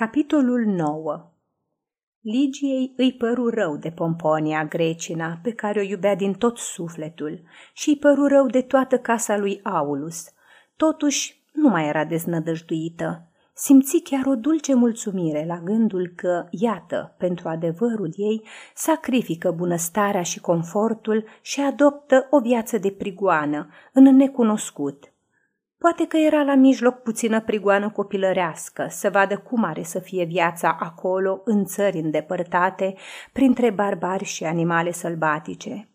Capitolul 9 Ligiei îi păru rău de Pomponia Grecina, pe care o iubea din tot sufletul, și îi păru rău de toată casa lui Aulus. Totuși, nu mai era deznădăjduită. Simți chiar o dulce mulțumire la gândul că, iată, pentru adevărul ei, sacrifică bunăstarea și confortul și adoptă o viață de prigoană, în necunoscut, Poate că era la mijloc puțină prigoană copilărească, să vadă cum are să fie viața acolo, în țări îndepărtate, printre barbari și animale sălbatice.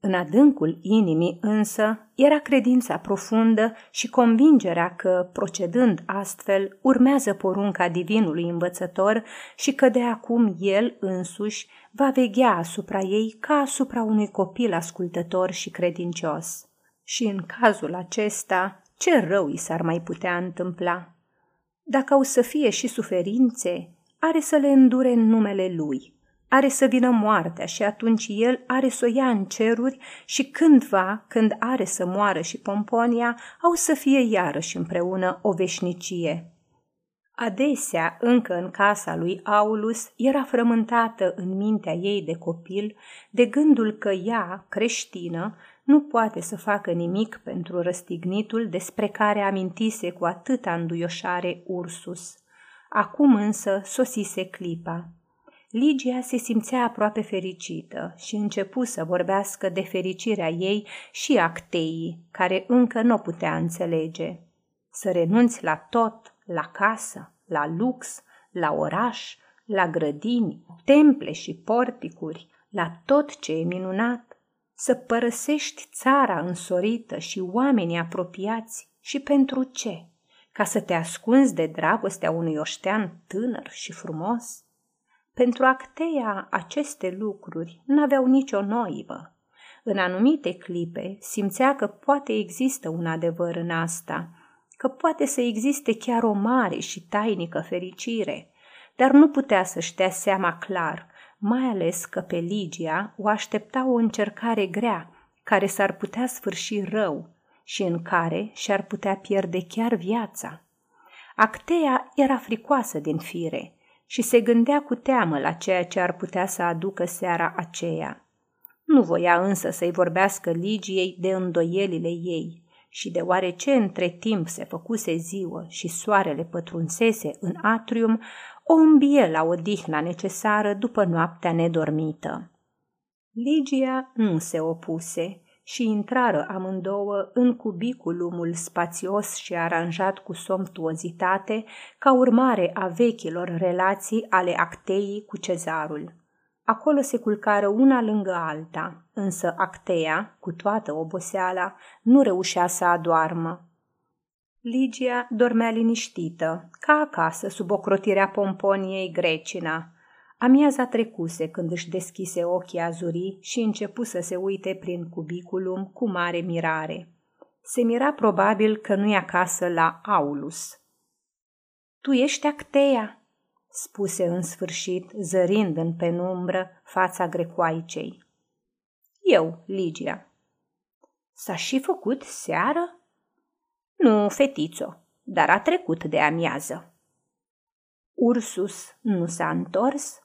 În adâncul inimii însă era credința profundă și convingerea că, procedând astfel, urmează porunca divinului învățător și că de acum el însuși va veghea asupra ei ca asupra unui copil ascultător și credincios. Și în cazul acesta, ce rău i s-ar mai putea întâmpla? Dacă au să fie și suferințe, are să le îndure în numele lui. Are să vină moartea și atunci el are să o ia în ceruri și cândva, când are să moară și Pomponia, au să fie iarăși împreună o veșnicie. Adesea, încă în casa lui Aulus, era frământată în mintea ei de copil de gândul că ea, creștină, nu poate să facă nimic pentru răstignitul despre care amintise cu atâta înduioșare Ursus. Acum însă sosise clipa. Ligia se simțea aproape fericită și începu să vorbească de fericirea ei și acteii, care încă nu putea înțelege. Să renunți la tot, la casă, la lux, la oraș, la grădini, temple și porticuri, la tot ce e minunat, să părăsești țara însorită și oamenii apropiați și pentru ce? Ca să te ascunzi de dragostea unui oștean tânăr și frumos? Pentru Acteia aceste lucruri n-aveau nicio noivă. În anumite clipe simțea că poate există un adevăr în asta, că poate să existe chiar o mare și tainică fericire, dar nu putea să-și dea seama clar mai ales că pe Ligia o aștepta o încercare grea, care s-ar putea sfârși rău și în care și-ar putea pierde chiar viața. Actea era fricoasă din fire și se gândea cu teamă la ceea ce ar putea să aducă seara aceea. Nu voia însă să-i vorbească Ligiei de îndoielile ei și deoarece între timp se făcuse ziua și soarele pătrunsese în atrium, o îmbie la odihna necesară după noaptea nedormită. Ligia nu se opuse și intrară amândouă în cubiculumul spațios și aranjat cu somptuozitate ca urmare a vechilor relații ale acteii cu cezarul. Acolo se culcară una lângă alta, însă Actea, cu toată oboseala, nu reușea să adoarmă. Ligia dormea liniștită, ca acasă, sub ocrotirea pomponiei grecina. Amiaza trecuse când își deschise ochii azurii și începu să se uite prin cubiculum cu mare mirare. Se mira probabil că nu-i acasă la Aulus. Tu ești Actea?" spuse în sfârșit, zărind în penumbră fața grecoaicei. Eu, Ligia. S-a și făcut seară? Nu, fetițo, dar a trecut de amiază. Ursus nu s-a întors?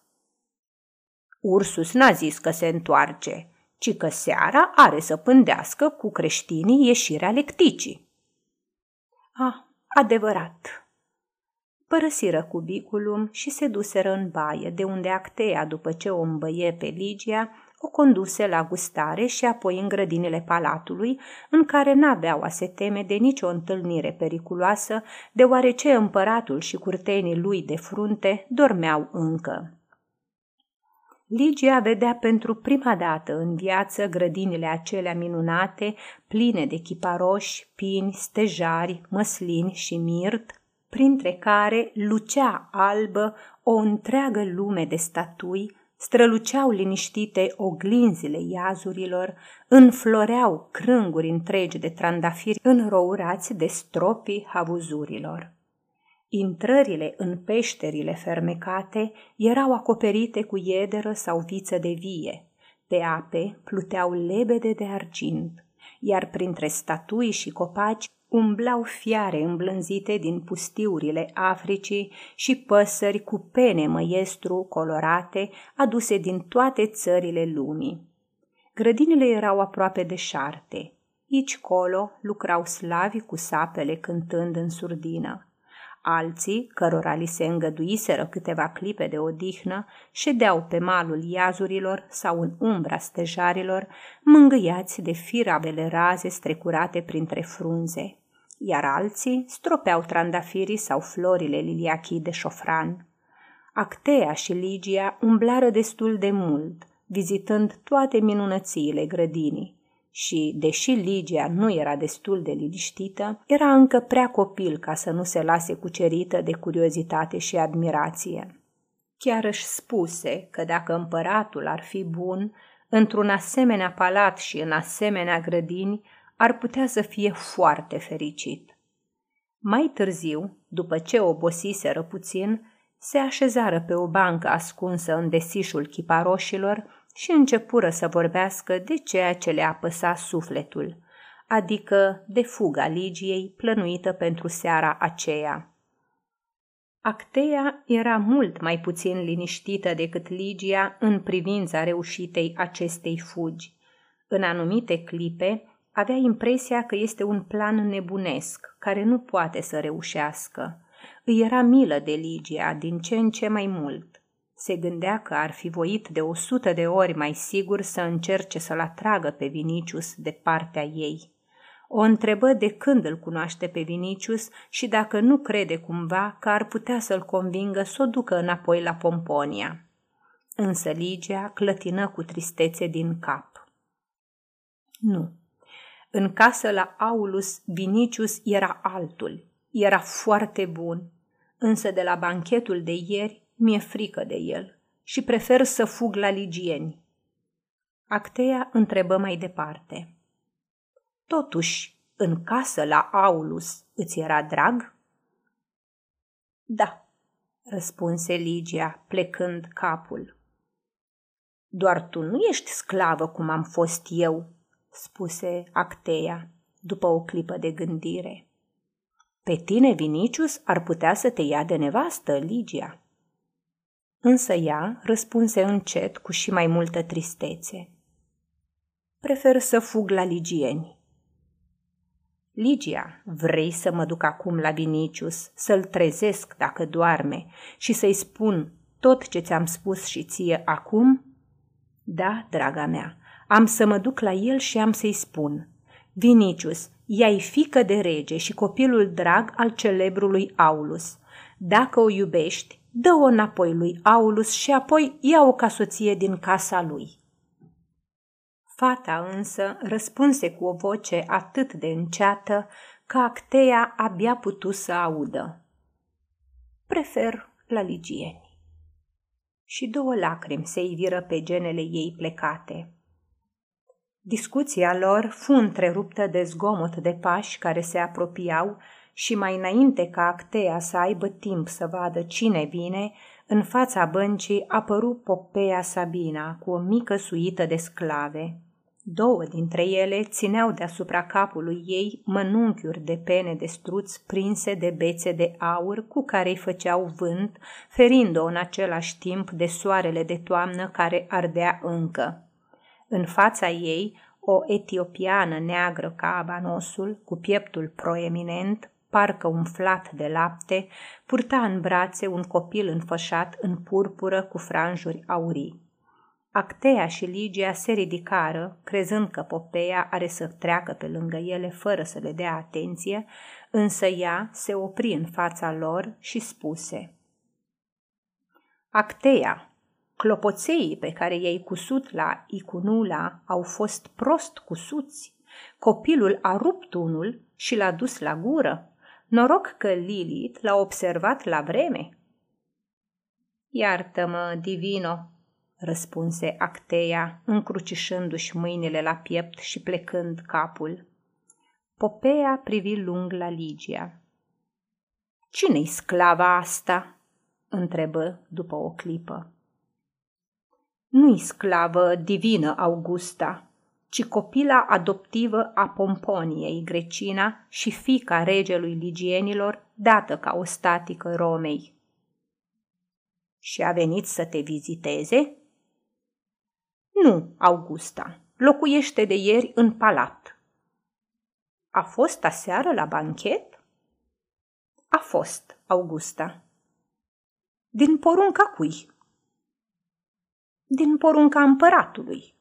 Ursus n-a zis că se întoarce, ci că seara are să pândească cu creștinii ieșirea lecticii. Ah, adevărat. Părăsiră cubiculum și se duseră în baie, de unde Actea, după ce o îmbăie pe Ligia, o conduse la gustare și apoi în grădinile palatului, în care n-aveau a se teme de nicio întâlnire periculoasă, deoarece împăratul și curtenii lui de frunte dormeau încă. Ligia vedea pentru prima dată în viață grădinile acelea minunate, pline de chiparoși, pini, stejari, măslini și mirt, printre care lucea albă o întreagă lume de statui, străluceau liniștite oglinzile iazurilor, înfloreau crânguri întregi de trandafiri înrourați de stropii havuzurilor. Intrările în peșterile fermecate erau acoperite cu iederă sau viță de vie. Pe ape pluteau lebede de argint, iar printre statui și copaci umblau fiare îmblânzite din pustiurile Africii și păsări cu pene măiestru colorate aduse din toate țările lumii. Grădinile erau aproape de șarte. Aici colo lucrau slavi cu sapele cântând în surdină. Alții, cărora li se îngăduiseră câteva clipe de odihnă, ședeau pe malul iazurilor sau în umbra stejarilor, mângâiați de firabele raze strecurate printre frunze, iar alții stropeau trandafirii sau florile liliachii de șofran. Actea și Ligia umblară destul de mult, vizitând toate minunățiile grădinii, și, deși Ligia nu era destul de liniștită, era încă prea copil ca să nu se lase cucerită de curiozitate și admirație. Chiar își spuse că dacă împăratul ar fi bun, într-un asemenea palat și în asemenea grădini, ar putea să fie foarte fericit. Mai târziu, după ce obosiseră puțin, se așezară pe o bancă ascunsă în desișul chiparoșilor și începură să vorbească de ceea ce le apăsa sufletul, adică de fuga Ligiei plănuită pentru seara aceea. Actea era mult mai puțin liniștită decât Ligia în privința reușitei acestei fugi. În anumite clipe avea impresia că este un plan nebunesc, care nu poate să reușească. Îi era milă de Ligia din ce în ce mai mult. Se gândea că ar fi voit de o sută de ori mai sigur să încerce să-l atragă pe Vinicius de partea ei. O întrebă de când îl cunoaște pe Vinicius și dacă nu crede cumva că ar putea să-l convingă să o ducă înapoi la Pomponia. Însă Ligia clătină cu tristețe din cap. Nu. În casă la Aulus, Vinicius era altul. Era foarte bun. Însă de la banchetul de ieri mi-e frică de el și prefer să fug la ligieni. Actea întrebă mai departe. Totuși, în casă la Aulus îți era drag? Da, răspunse Ligia, plecând capul. Doar tu nu ești sclavă cum am fost eu, spuse Acteia, după o clipă de gândire. Pe tine, Vinicius, ar putea să te ia de nevastă, Ligia. Însă ea răspunse încet cu și mai multă tristețe. Prefer să fug la ligieni. Ligia, vrei să mă duc acum la Vinicius, să-l trezesc dacă doarme și să-i spun tot ce ți-am spus și ție acum? Da, draga mea, am să mă duc la el și am să-i spun. Vinicius, ea fică de rege și copilul drag al celebrului Aulus. Dacă o iubești, dă-o înapoi lui Aulus și apoi ia-o ca soție din casa lui. Fata însă răspunse cu o voce atât de înceată că Actea abia putu să audă. Prefer la ligieni. Și două lacrimi se iviră pe genele ei plecate. Discuția lor fu întreruptă de zgomot de pași care se apropiau și mai înainte ca Actea să aibă timp să vadă cine vine, în fața băncii apăru Popea Sabina cu o mică suită de sclave. Două dintre ele țineau deasupra capului ei mănunchiuri de pene de struț prinse de bețe de aur cu care îi făceau vânt, ferind-o în același timp de soarele de toamnă care ardea încă. În fața ei, o etiopiană neagră ca abanosul, cu pieptul proeminent, parcă umflat de lapte, purta în brațe un copil înfășat în purpură cu franjuri aurii. Actea și Ligia se ridicară, crezând că Popeia are să treacă pe lângă ele fără să le dea atenție, însă ea se opri în fața lor și spuse Actea, clopoțeii pe care i-ai cusut la Icunula au fost prost cusuți. Copilul a rupt unul și l-a dus la gură. Noroc că Lilith l-a observat la vreme. Iartă-mă, divino, răspunse Acteia, încrucișându-și mâinile la piept și plecând capul. Popea privi lung la Ligia. Cine-i sclava asta?" întrebă după o clipă. Nu-i sclavă divină Augusta, ci copila adoptivă a Pomponiei, Grecina, și fica regelui ligienilor, dată ca o statică Romei. Și a venit să te viziteze? Nu, Augusta, locuiește de ieri în palat. A fost aseară la banchet? A fost, Augusta. Din porunca cui? Din porunca împăratului.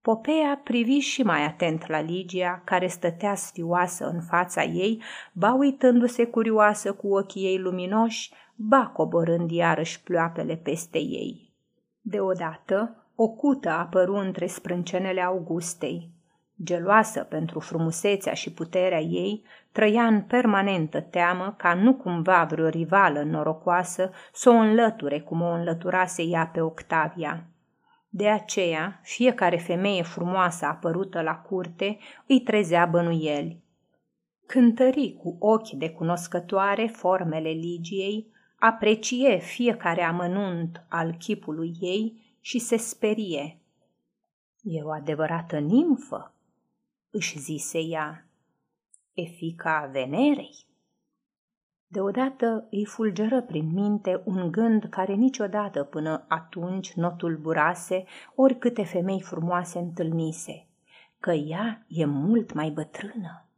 Popea privi și mai atent la Ligia, care stătea sfioasă în fața ei, ba uitându-se curioasă cu ochii ei luminoși, ba coborând iarăși ploapele peste ei. Deodată, o cută apăru între sprâncenele Augustei. Geloasă pentru frumusețea și puterea ei, trăia în permanentă teamă ca nu cumva vreo rivală norocoasă să o înlăture cum o înlăturase ea pe Octavia. De aceea, fiecare femeie frumoasă apărută la curte îi trezea bănuieli. Cântări cu ochi de cunoscătoare formele Ligiei, aprecie fiecare amănunt al chipului ei și se sperie. E o adevărată nimfă, își zise ea, e fica Venerei. Deodată îi fulgeră prin minte un gând care niciodată până atunci nu tulburase oricâte femei frumoase întâlnise, că ea e mult mai bătrână.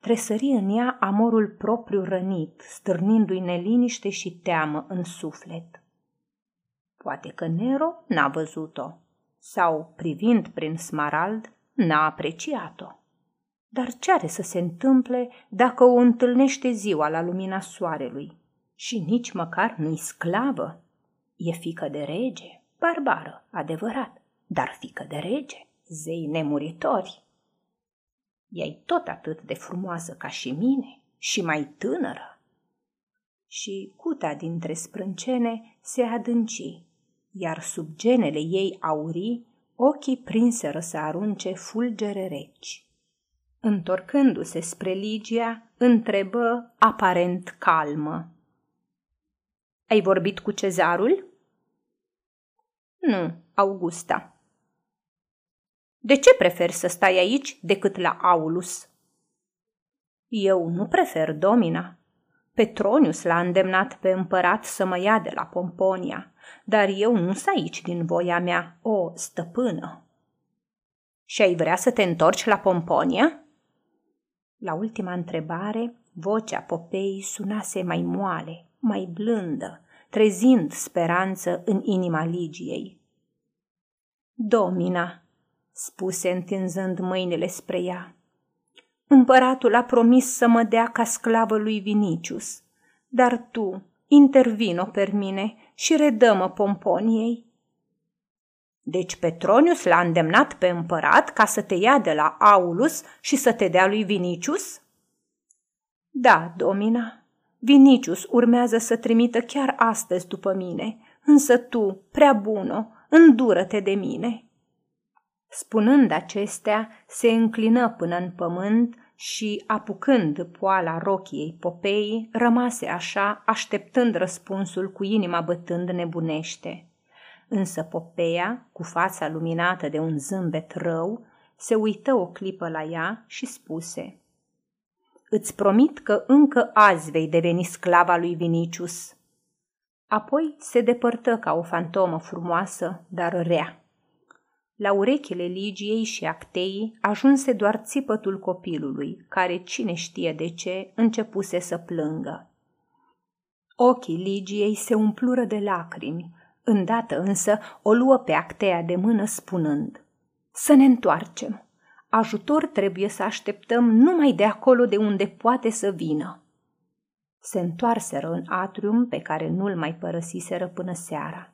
Tresări în ea amorul propriu rănit, stârnindu-i neliniște și teamă în suflet. Poate că Nero n-a văzut-o sau, privind prin smarald, n-a apreciat-o. Dar ce are să se întâmple dacă o întâlnește ziua la lumina soarelui? Și nici măcar nu-i sclavă. E fică de rege, barbară, adevărat, dar fică de rege, zei nemuritori. E tot atât de frumoasă ca și mine și mai tânără. Și cuta dintre sprâncene se adânci, iar sub genele ei aurii, ochii prinseră să arunce fulgere reci. Întorcându-se spre Ligia, întrebă aparent calmă. Ai vorbit cu cezarul? Nu, Augusta. De ce preferi să stai aici decât la Aulus? Eu nu prefer domina. Petronius l-a îndemnat pe împărat să mă ia de la Pomponia, dar eu nu sunt aici din voia mea, o stăpână. Și ai vrea să te întorci la Pomponia? La ultima întrebare, vocea Popei sunase mai moale, mai blândă, trezind speranță în inima Ligiei. Domina, spuse întinzând mâinile spre ea, împăratul a promis să mă dea ca sclavă lui Vinicius, dar tu intervino per mine și redă-mă Pomponiei. Deci Petronius l-a îndemnat pe împărat ca să te ia de la Aulus și să te dea lui Vinicius? Da, domina. Vinicius urmează să trimită chiar astăzi după mine, însă tu, prea bună, îndură-te de mine. Spunând acestea, se înclină până în pământ și, apucând poala rochiei Popei, rămase așa, așteptând răspunsul cu inima bătând nebunește. Însă Popeia, cu fața luminată de un zâmbet rău, se uită o clipă la ea și spuse Îți promit că încă azi vei deveni sclava lui Vinicius. Apoi se depărtă ca o fantomă frumoasă, dar rea. La urechile Ligiei și Acteii ajunse doar țipătul copilului, care, cine știe de ce, începuse să plângă. Ochii Ligiei se umplură de lacrimi, Îndată însă o luă pe Actea de mână spunând Să ne întoarcem. Ajutor trebuie să așteptăm numai de acolo de unde poate să vină. Se întoarseră în atrium pe care nu-l mai părăsiseră până seara.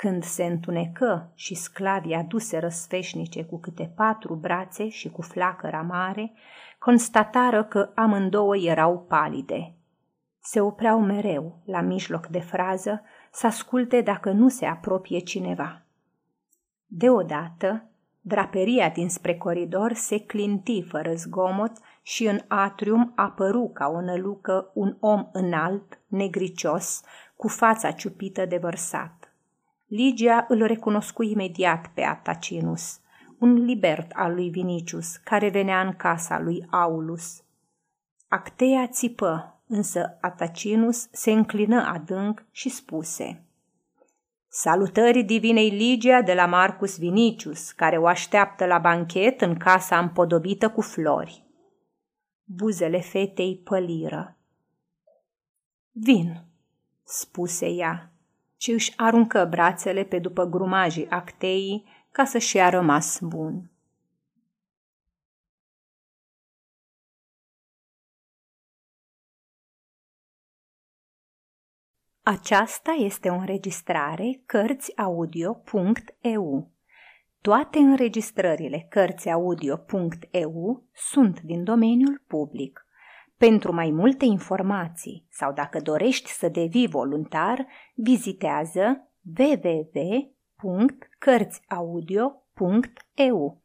Când se întunecă și sclavii aduseră sfeșnice cu câte patru brațe și cu flacăra mare, constatară că amândouă erau palide. Se opreau mereu, la mijloc de frază, să asculte dacă nu se apropie cineva. Deodată, draperia dinspre coridor se clinti fără zgomot și în atrium apăru ca o nălucă un om înalt, negricios, cu fața ciupită de vărsat. Ligia îl recunoscu imediat pe Atacinus, un libert al lui Vinicius, care venea în casa lui Aulus. Actea țipă, însă Atacinus se înclină adânc și spuse Salutări divinei Ligia de la Marcus Vinicius, care o așteaptă la banchet în casa împodobită cu flori. Buzele fetei păliră. Vin, spuse ea, și își aruncă brațele pe după grumajii acteii ca să-și ia rămas bun. Aceasta este o înregistrare Cărțiaudio.eu. Toate înregistrările Cărțiaudio.eu sunt din domeniul public. Pentru mai multe informații sau dacă dorești să devii voluntar, vizitează www.cărțiaudio.eu.